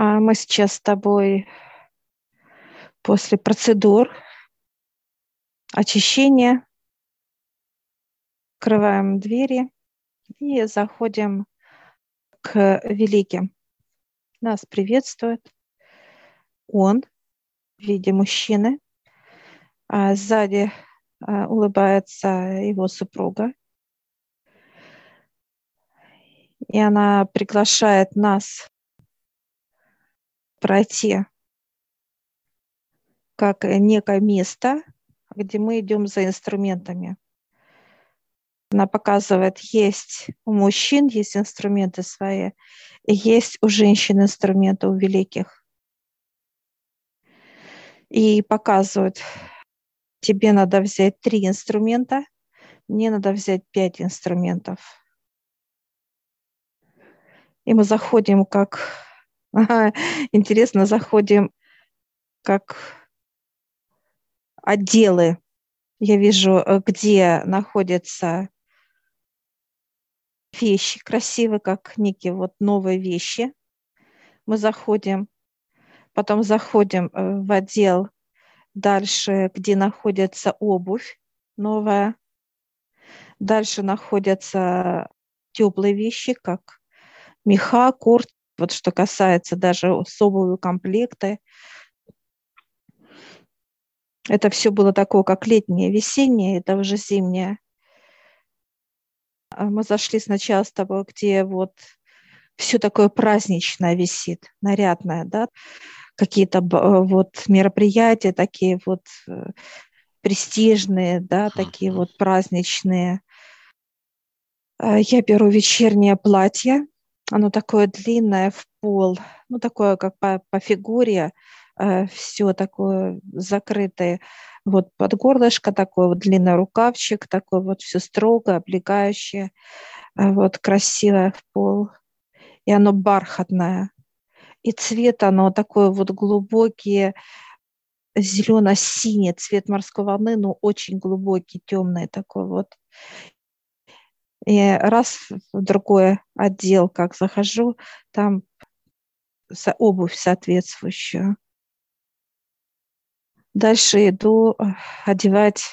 А мы сейчас с тобой после процедур очищения открываем двери и заходим к великим. Нас приветствует он в виде мужчины, а сзади а, улыбается его супруга. И она приглашает нас пройти как некое место, где мы идем за инструментами. Она показывает, есть у мужчин есть инструменты свои, и есть у женщин инструменты, у великих. И показывают, тебе надо взять три инструмента, мне надо взять пять инструментов. И мы заходим как интересно, заходим как отделы. Я вижу, э, где находятся вещи красивые, как некие вот новые вещи. Мы заходим, потом заходим э, в отдел дальше, где находится обувь новая. Дальше находятся теплые вещи, как меха, куртки, вот что касается даже особого комплекта, это все было такое, как летнее, весеннее, это уже зимнее. А мы зашли сначала с тобой, где вот все такое праздничное висит, нарядное, да, какие-то вот мероприятия такие вот э, престижные, да, такие вот праздничные. А я беру вечернее платье, оно такое длинное в пол, ну такое как по, по фигуре, э, все такое закрытое. Вот под горлышко такой вот длинный рукавчик, такой вот все строго, облегающее, э, вот красивое в пол. И оно бархатное. И цвет оно такой вот глубокий, зелено-синий цвет морской волны, но очень глубокий, темный такой вот. И раз в другой отдел, как захожу, там обувь соответствующую. Дальше иду э, одевать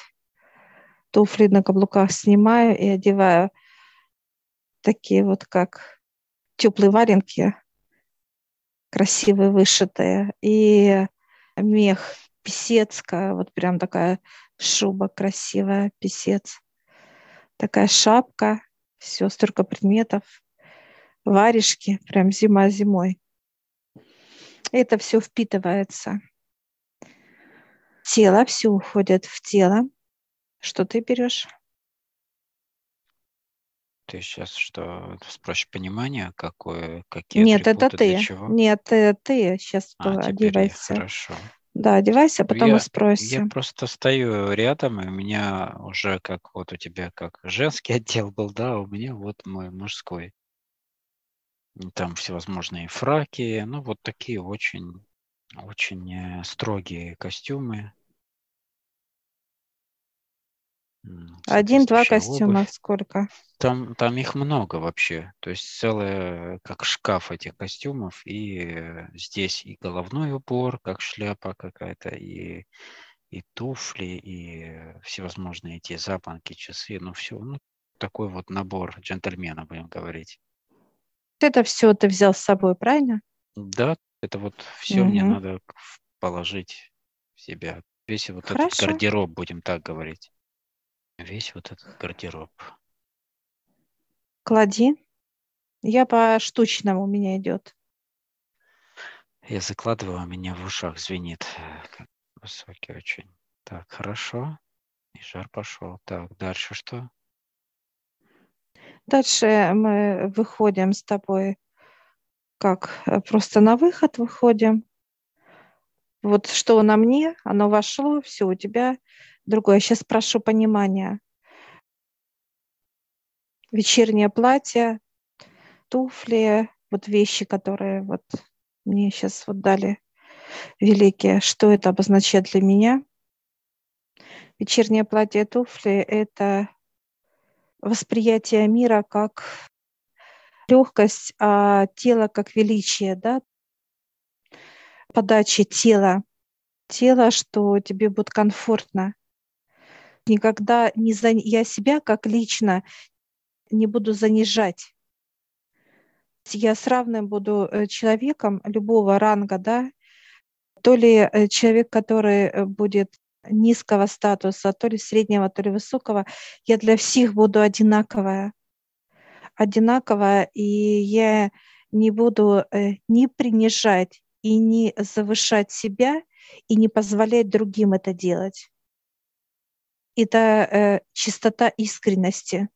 туфли на каблуках, снимаю и одеваю такие вот как теплые валенки, красивые, вышитые, и мех писецкая, вот прям такая шуба красивая, писец, такая шапка, все, столько предметов, варежки, прям зима зимой. Это все впитывается. Тело, все уходит в тело. Что ты берешь? Ты сейчас что, спросишь понимание, какое, какие Нет, это ты. чего? Нет, это ты сейчас А, одевайся. хорошо. Да, одевайся, а потом мы Я, я спросим. просто стою рядом, и у меня уже как вот у тебя как женский отдел был, да, а у меня вот мой мужской. И Там всевозможные фраки, ну вот такие очень, очень э, строгие костюмы, Один-два костюма обувь. сколько? Там, там их много вообще, то есть целый как шкаф этих костюмов, и э, здесь и головной убор, как шляпа какая-то, и, и туфли, и э, всевозможные эти запонки, часы, ну все, ну такой вот набор джентльмена, будем говорить. Это все ты взял с собой, правильно? Да, это вот все мне Мгм. надо положить в себя. Весь вот этот Хорошо. гардероб, будем так говорить. Весь вот этот гардероб. Клади. Я по штучному у меня идет. Я закладываю, у меня в ушах звенит. э, Высокий очень. Так, хорошо. И жар пошел. Так, дальше что? Дальше мы выходим с тобой как э, просто на выход выходим. Вот что на мне, оно вошло, все у тебя другое. Сейчас прошу понимания. Вечернее платье, туфли, вот вещи, которые вот мне сейчас вот дали великие. Что это обозначает для меня? Вечернее платье, туфли – это восприятие мира как легкость, а тело как величие, да, подачи тела. Тело, что тебе будет комфортно. Никогда не за... я себя как лично не буду занижать. Я с равным буду э, человеком любого ранга, да, то ли э, человек, который э, будет низкого статуса, то ли среднего, то ли высокого, я для всех буду одинаковая. Одинаковая, и я не буду ни принижать и не завышать себя, и не позволять другим это делать. Это э, чистота искренности.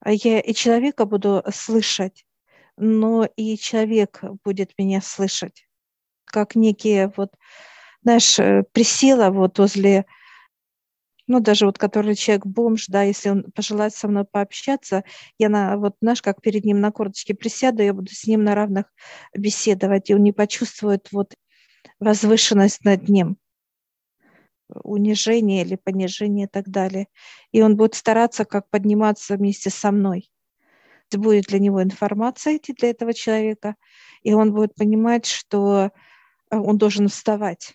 А я и человека буду слышать, но и человек будет меня слышать. Как некие вот, знаешь, э, присела вот возле, ну, даже вот который человек бомж, да, если он пожелает со мной пообщаться, я на, вот, знаешь, как перед ним на корточке присяду, я буду с ним на равных беседовать, и он не почувствует вот возвышенность над ним унижение или понижение и так далее. И он будет стараться как подниматься вместе со мной. Это будет для него информация идти для этого человека, и он будет понимать, что э, он должен вставать.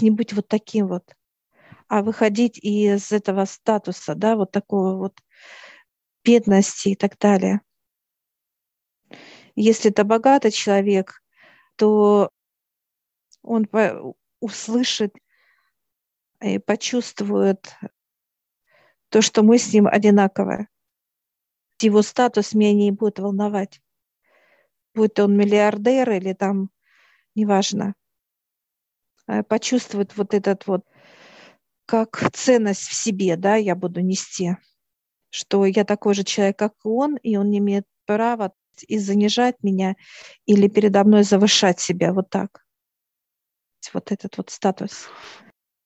Не быть вот таким вот, а выходить из этого статуса, да, вот такого вот бедности и так далее. Если это богатый человек, то он услышит и почувствует то, что мы с ним одинаковые. Его статус меня не будет волновать. Будет он миллиардер или там, неважно. А почувствует вот этот вот, как ценность в себе, да, я буду нести, что я такой же человек, как и он, и он не имеет права и занижать меня или передо мной завышать себя вот так. Вот этот вот статус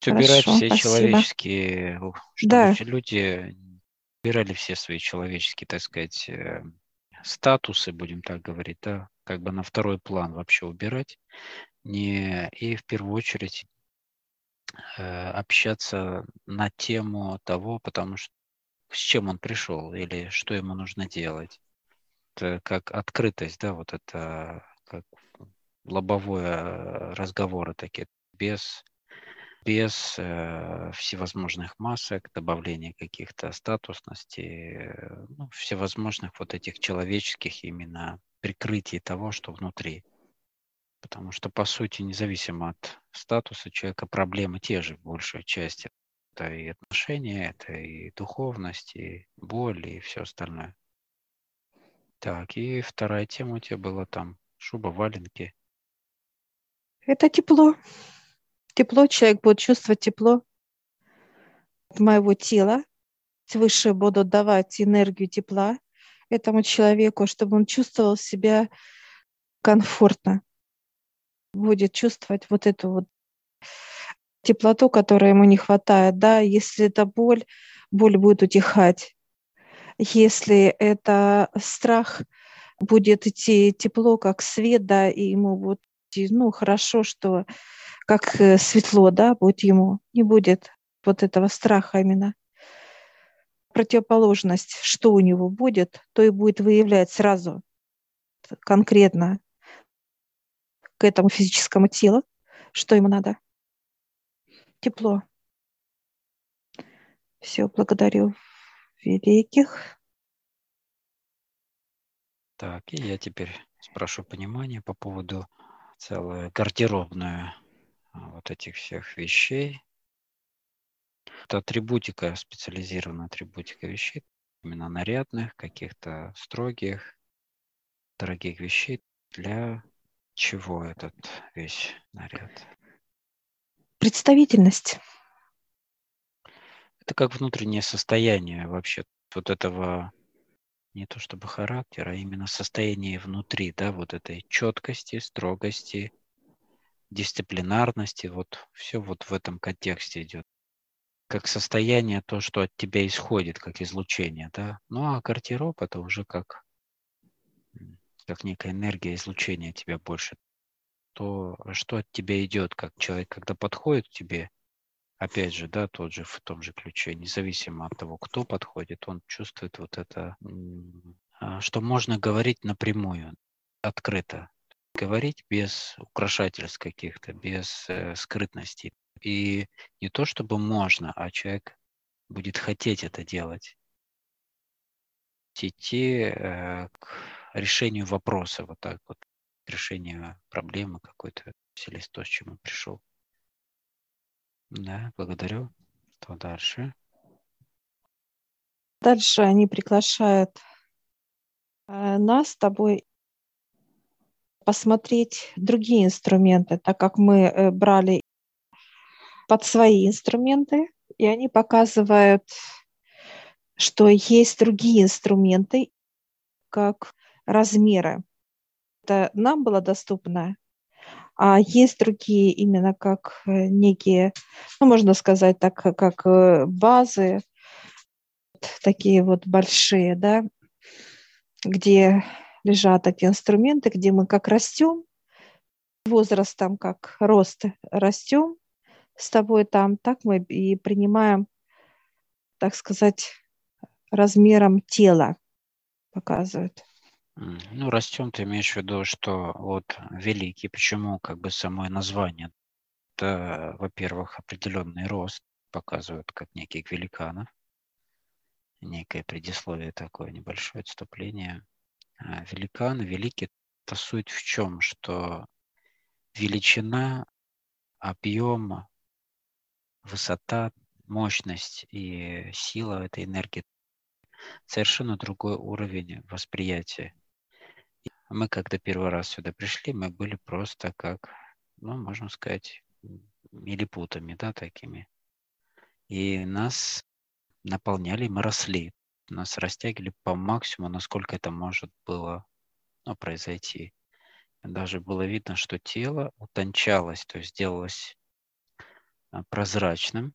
убирать все спасибо. человеческие, чтобы да. люди убирали все свои человеческие, так сказать, э, статусы, будем так говорить, да, как бы на второй план вообще убирать, не и в первую очередь общаться на тему того, потому что с чем он пришел или что ему нужно делать. Это как открытость, да, вот это как лобовое э, разговоры такие, без без э, всевозможных масок, добавления каких-то статусностей, э, ну, всевозможных вот этих человеческих именно прикрытий того, что внутри. Потому что, по сути, независимо от статуса человека, проблемы те же в большей части. Это и отношения, это и духовность, и боль, и все остальное. Так, и вторая тема у тебя была там шуба, валенки. Это тепло тепло, человек будет чувствовать тепло от моего тела. Свыше буду давать энергию тепла этому человеку, чтобы он чувствовал себя комфортно. Будет чувствовать вот эту вот теплоту, которой ему не хватает. Да? Если это боль, боль будет утихать. Если это страх, будет идти тепло, как свет, да, и ему будет, ну, хорошо, что как э, светло, да, будет ему, не будет вот этого страха именно. Противоположность, что у него будет, то и будет выявлять сразу конкретно к этому физическому телу, что ему надо. Тепло. Все, благодарю великих. Так, и я теперь спрошу понимание по поводу целой гардеробную а, вот этих всех вещей. Это атрибутика, специализированная атрибутика вещей, именно нарядных, каких-то строгих, дорогих вещей. Для чего этот весь наряд? Представительность. Это как внутреннее состояние вообще вот этого не то чтобы характера, а именно состояние внутри, да, вот этой четкости, строгости, дисциплинарности, вот все вот в этом контексте идет. Как состояние, то, что от тебя исходит, как излучение, да. Ну а гардероб это уже как, как некая энергия излучения тебя больше. То, что от тебя идет, как человек, когда подходит к тебе, опять же, да, тот же в том же ключе, независимо от того, кто подходит, он чувствует вот это, а, что можно говорить напрямую, открыто. говорить без украшательств каких-то, без э, скрытностей. И не то чтобы можно, а человек будет хотеть это делать. Идти э, к решению вопроса, вот так вот, решению проблемы какой-то, или то, с чем он пришел. Да, благодарю. Что дальше? Дальше они приглашают э, нас с тобой посмотреть другие инструменты, так как мы э, брали под свои инструменты, и они показывают, что есть другие инструменты, как размеры. Это нам было доступно, а есть другие именно как э, некие, ну, можно сказать так, как э, базы, такие вот большие, да, где лежат такие инструменты, где мы как растем, возрастом как рост растем с тобой там, так мы и принимаем, так сказать, размером тела показывают. Ну, растем, ты имеешь в виду, что вот великий, почему как бы самое название? Это, во-первых, определенный рост показывают как неких великанов, некое предисловие такое, небольшое отступление. А, великаны, великий, это суть в чем, что величина, объем, высота, мощность и сила этой энергии совершенно другой уровень восприятия. Мы, когда первый раз сюда пришли, мы были просто как, ну, можно сказать, милипутами, да, такими. И нас наполняли, мы росли нас растягивали по максимуму, насколько это может было ну, произойти. Даже было видно, что тело утончалось, то есть делалось а, прозрачным.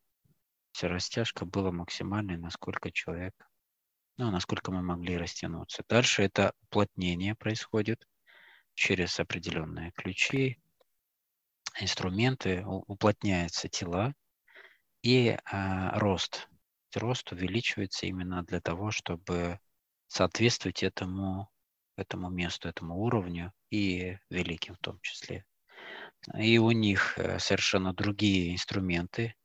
Вся растяжка была максимальной, насколько человек, ну, насколько мы могли растянуться. Дальше это уплотнение происходит через определенные ключи, инструменты, уплотняются тела и а, рост рост увеличивается именно для того, чтобы соответствовать этому, этому месту, этому уровню и великим в том числе. И у них э, совершенно другие инструменты,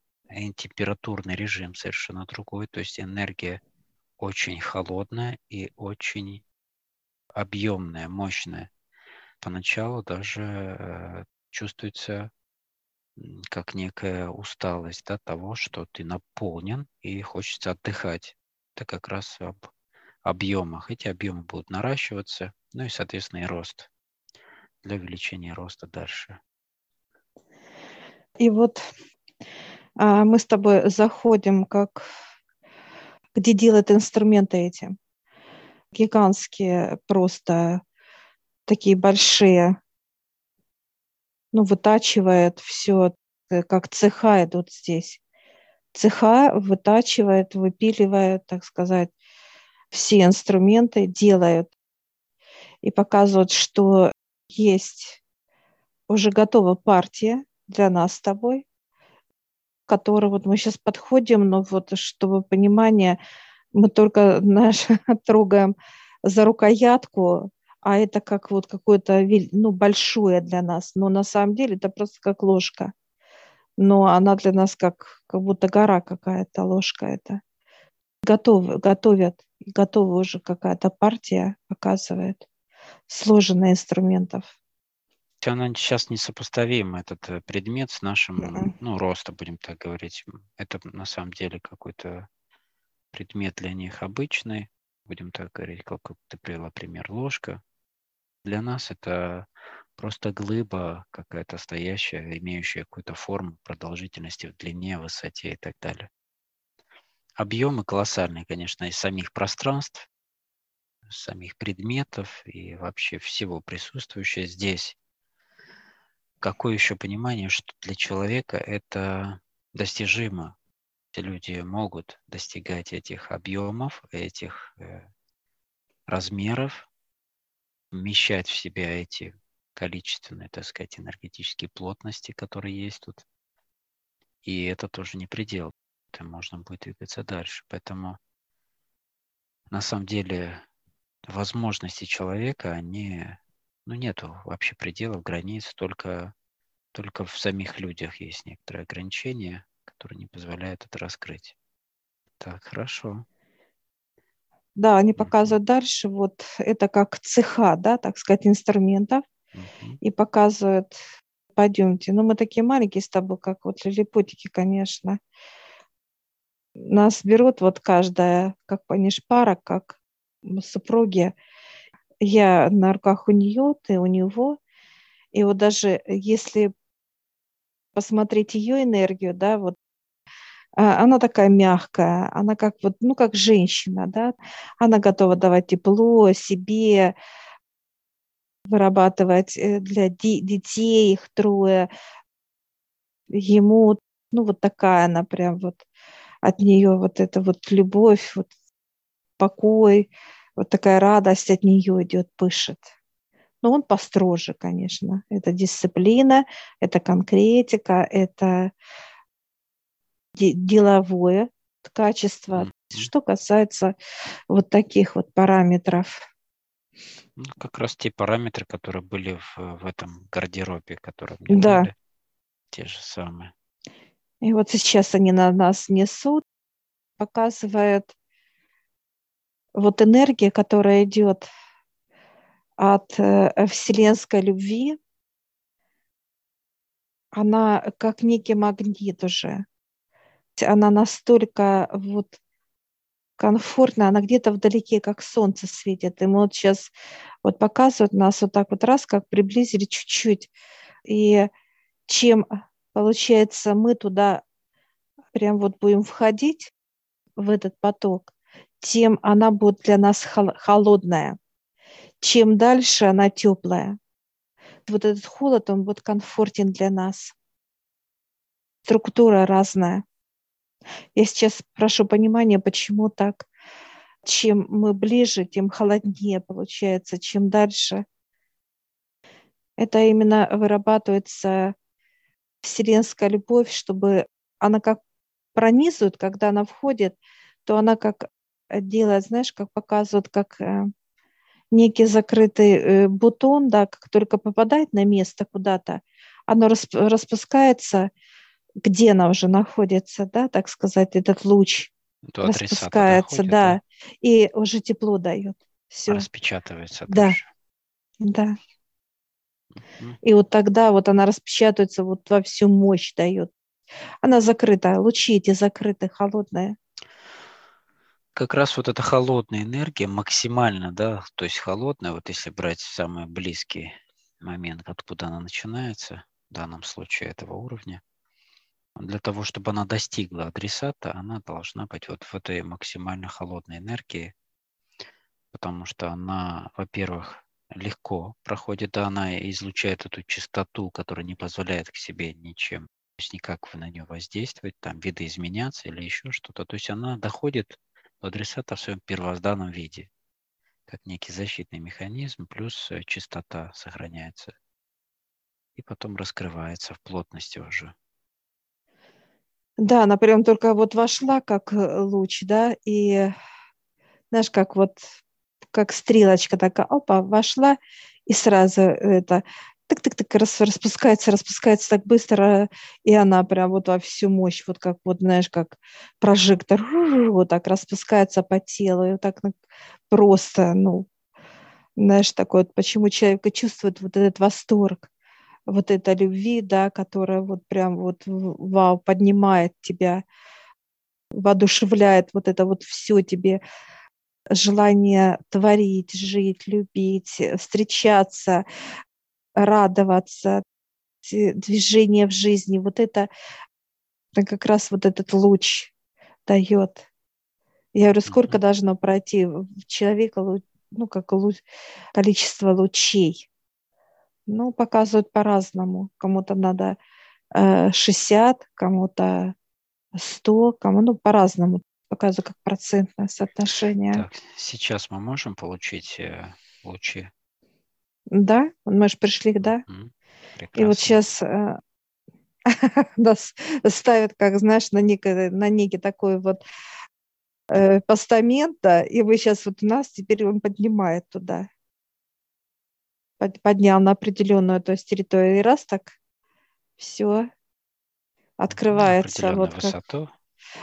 температурный режим совершенно другой, то есть энергия очень холодная и очень объемная, мощная. Поначалу даже э, чувствуется как некая усталость да, того, что ты наполнен и хочется отдыхать. Это как раз об объемах. Эти объемы будут наращиваться, ну и, соответственно, и рост для увеличения роста дальше. И вот а, мы с тобой заходим, как где делают инструменты эти. Гигантские, просто такие большие ну, вытачивает все, э, как цеха идут здесь. Цеха вытачивает, выпиливает, так сказать, все инструменты, делают и показывают, что есть уже готова партия для нас с тобой, которую вот мы сейчас подходим, но вот чтобы понимание, мы только наш, трогаем за рукоятку, а это как вот какое-то ну, большое для нас. Но на самом деле это просто как ложка. Но она для нас как, как будто гора какая-то, ложка это. Готовы, готовят, готова уже какая-то партия показывает, сложенная инструментов. Она сейчас несопоставима, этот э, предмет с нашим, mm-hmm. ну, ростом, будем так говорить. Это на самом деле какой-то предмет для них обычный, будем так говорить, как ты привела пример, ложка, для нас это просто глыба какая-то стоящая, имеющая какую-то форму продолжительности в длине, высоте и так далее. Объемы колоссальные, конечно, из самих пространств, самих предметов и вообще всего присутствующего здесь. Какое еще понимание, что для человека это достижимо. Люди могут достигать этих объемов, этих э, размеров, вмещать в себя эти количественные, так сказать, энергетические плотности, которые есть тут. И это тоже не предел. Это можно будет двигаться дальше. Поэтому на самом деле возможности человека, они Ну, нету вообще пределов, границ, только, только в самих людях есть некоторые ограничения, которые не позволяют это раскрыть. Так, хорошо. Да, они показывают дальше, вот это как цеха, да, так сказать, инструментов, Мгм. и показывают, пойдемте. Ну, мы такие маленькие с тобой, как вот лилипутики, конечно. Нас берут вот каждая, как они ж пара, как супруги. Я на руках у нее, ты у него. И вот даже если посмотреть ее энергию, да, вот а, она такая мягкая, она как вот, ну, как женщина, да, она готова давать тепло себе, вырабатывать э, для детей, их трое, ему, ну, вот такая она прям вот, от нее вот эта вот любовь, вот покой, вот такая радость от нее идет, пышет. Но он построже, конечно. Это дисциплина, это конкретика, это деловое качество. Мгм. Что касается вот таких вот параметров. Ну, как раз те параметры, которые были в, в этом гардеробе, которые мне Да. дали, те же самые. И вот сейчас они на нас несут, показывает вот энергия, которая идет от э, вселенской любви, она как некий магнит уже. Она настолько вот комфортно, она где-то вдалеке, как солнце светит. И мы вот сейчас вот показывают нас вот так вот раз, как приблизили чуть-чуть. И чем, получается, мы туда прям вот будем входить, в этот поток, тем она будет для нас холодная. Чем дальше она теплая. Вот этот холод, он будет комфортен для нас. Структура разная. Я сейчас прошу понимания, почему так. Чем мы ближе, тем холоднее получается, чем дальше. Это именно вырабатывается вселенская любовь, чтобы она как пронизывает, когда она входит, то она как делает, знаешь, как показывает, как э, некий закрытый э, бутон, да, как только попадает на место куда-то, оно распускается, где она уже находится, да, так сказать, этот луч До распускается, доходит, да, и уже тепло дает. Все. Распечатывается Да. тоже. Да. И вот тогда вот она распечатывается, вот во всю мощь дает. Она закрытая, лучи эти закрытые, холодные. Как раз вот эта холодная энергия максимально, да, то есть холодная, вот если брать самый близкий момент, откуда она начинается, в данном случае этого уровня, для того, чтобы она достигла адресата, она должна быть вот в этой максимально холодной энергии, потому что она, во-первых, легко проходит, да, она излучает эту частоту, которая не позволяет к себе ничем, то есть никак вы на нее воздействовать, там видоизменяться или еще что-то. То есть она доходит адресата в своем первозданном виде, как некий защитный механизм, плюс э, частота сохраняется. И потом раскрывается в плотности уже. Да, она прям только вот вошла как э, луч, да, и знаешь, как вот как стрелочка такая, опа, вошла, и сразу это так-так-так распускается, распускается так быстро, и она прям вот во всю мощь, вот как вот, знаешь, как прожектор, вот так распускается по телу, и вот так просто, ну, знаешь, такой вот, почему человек чувствует вот этот восторг, вот эта любви, да, которая вот прям вот вау, поднимает тебя, воодушевляет вот это вот все тебе, желание творить, жить, любить, встречаться, радоваться, движение в жизни. Вот это, это как раз вот этот луч дает. Я говорю, сколько должно пройти в человека, ну, как луч, количество лучей. Ну, показывают по-разному. Кому-то надо э, 60, кому-то 100, кому, ну, по-разному. Показываю как процентное соотношение. Так, сейчас мы можем получить э, лучи да, мы же пришли, да. Мгм. И вот Прекрасно. сейчас э, нас ставят, как знаешь, на некий, на некий такой вот э, постамент, да, и вы сейчас вот нас, теперь он поднимает туда. поднял на определенную то есть территорию, и раз так все открывается вот высоту.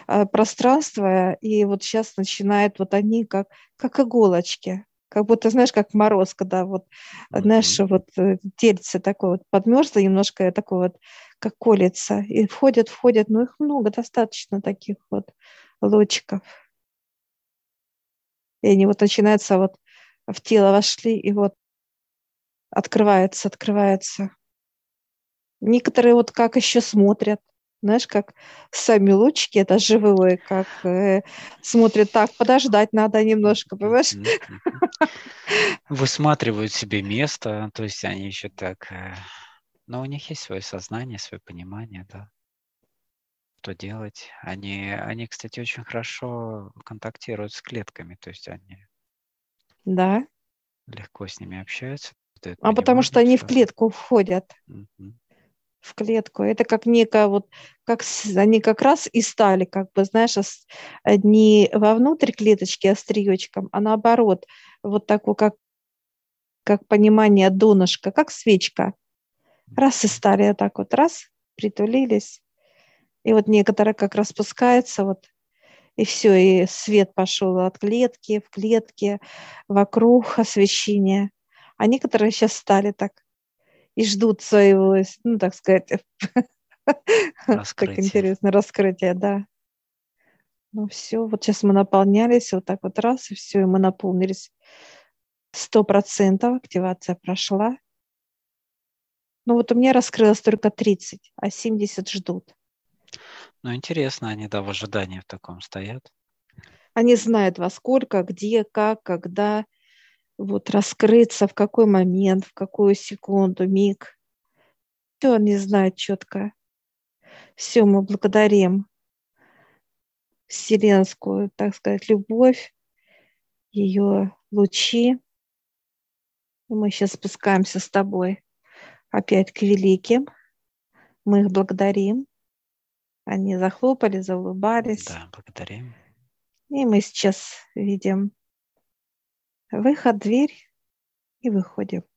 как пространство, и вот сейчас начинает вот они как, как иголочки, как будто, знаешь, как мороз, когда вот, mm-hmm. знаешь, вот э, тельце такое вот подмерзло немножко, такое вот, как колется, и входят, входят, ну их много, достаточно таких вот лучиков. И они вот начинаются вот в тело вошли, и вот открывается, открывается. Некоторые вот как еще смотрят, знаешь, как сами лучики, это живые, как э, смотрят так, подождать надо немножко, понимаешь? Высматривают себе место, то есть они еще так... Э, но у них есть свое сознание, свое понимание, да, что делать. Они, они, кстати, очень хорошо контактируют с клетками, то есть они да. легко с ними общаются. А потому что они в клетку входят. Угу в клетку. Это как некая вот, как они как раз и стали, как бы, знаешь, не вовнутрь клеточки остриечком, а наоборот, вот такой, как, как понимание донышка, как свечка. Раз и стали так вот, раз, притулились. И вот некоторые как раз спускаются, вот, и все, и свет пошел от клетки в клетке, вокруг освещения. А некоторые сейчас стали так и ждут своего, ну, так сказать, так интересно, раскрытие, да. Ну все, вот сейчас мы наполнялись, вот так вот раз, и все, и мы наполнились. Сто процентов активация прошла. Ну вот у меня раскрылось только 30, а 70 ждут. Ну интересно, они да в ожидании в таком стоят. Они знают во сколько, где, как, когда вот раскрыться, в какой момент, в какую секунду, миг. Все они знают четко. Все, мы благодарим вселенскую, так сказать, любовь, ее лучи. И мы сейчас спускаемся с тобой опять к великим. Мы их благодарим. Они захлопали, заулыбались. Да, благодарим. И мы сейчас видим Выход, дверь и выходим.